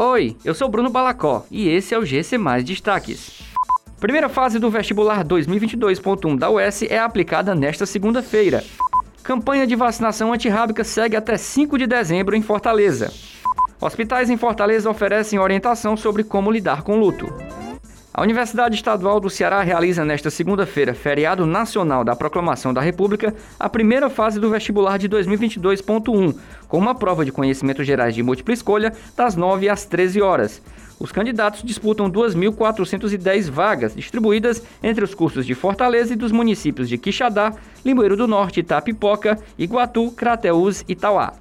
Oi, eu sou Bruno Balacó e esse é o GC Mais Destaques. Primeira fase do vestibular 2022.1 da UES é aplicada nesta segunda-feira. Campanha de vacinação antirrábica segue até 5 de dezembro em Fortaleza. Hospitais em Fortaleza oferecem orientação sobre como lidar com luto. A Universidade Estadual do Ceará realiza nesta segunda-feira, feriado nacional da Proclamação da República, a primeira fase do vestibular de 2022.1, com uma prova de conhecimentos gerais de múltipla escolha das 9 às 13 horas. Os candidatos disputam 2.410 vagas, distribuídas entre os cursos de Fortaleza e dos municípios de Quixadá, Limoeiro do Norte, Itapipoca, Iguatu, Crateús e Tauá.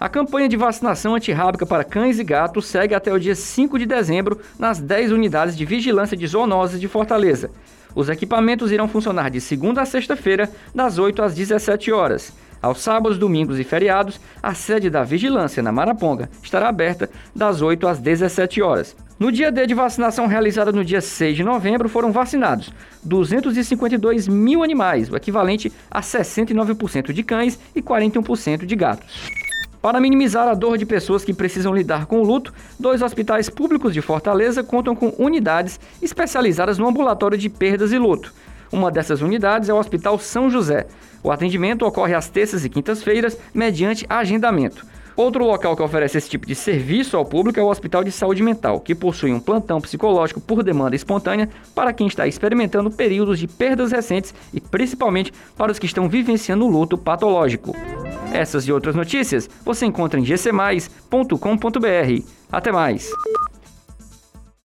A campanha de vacinação antirrábica para cães e gatos segue até o dia 5 de dezembro nas 10 unidades de vigilância de zoonoses de Fortaleza. Os equipamentos irão funcionar de segunda a sexta-feira, das 8 às 17 horas. Aos sábados, domingos e feriados, a sede da Vigilância na Maraponga estará aberta das 8 às 17 horas. No dia D de vacinação realizada no dia 6 de novembro, foram vacinados 252 mil animais, o equivalente a 69% de cães e 41% de gatos. Para minimizar a dor de pessoas que precisam lidar com o luto, dois hospitais públicos de Fortaleza contam com unidades especializadas no ambulatório de perdas e luto. Uma dessas unidades é o Hospital São José. O atendimento ocorre às terças e quintas-feiras, mediante agendamento. Outro local que oferece esse tipo de serviço ao público é o Hospital de Saúde Mental, que possui um plantão psicológico por demanda espontânea para quem está experimentando períodos de perdas recentes e principalmente para os que estão vivenciando luto patológico. Essas e outras notícias você encontra em gcmais.com.br. Até mais!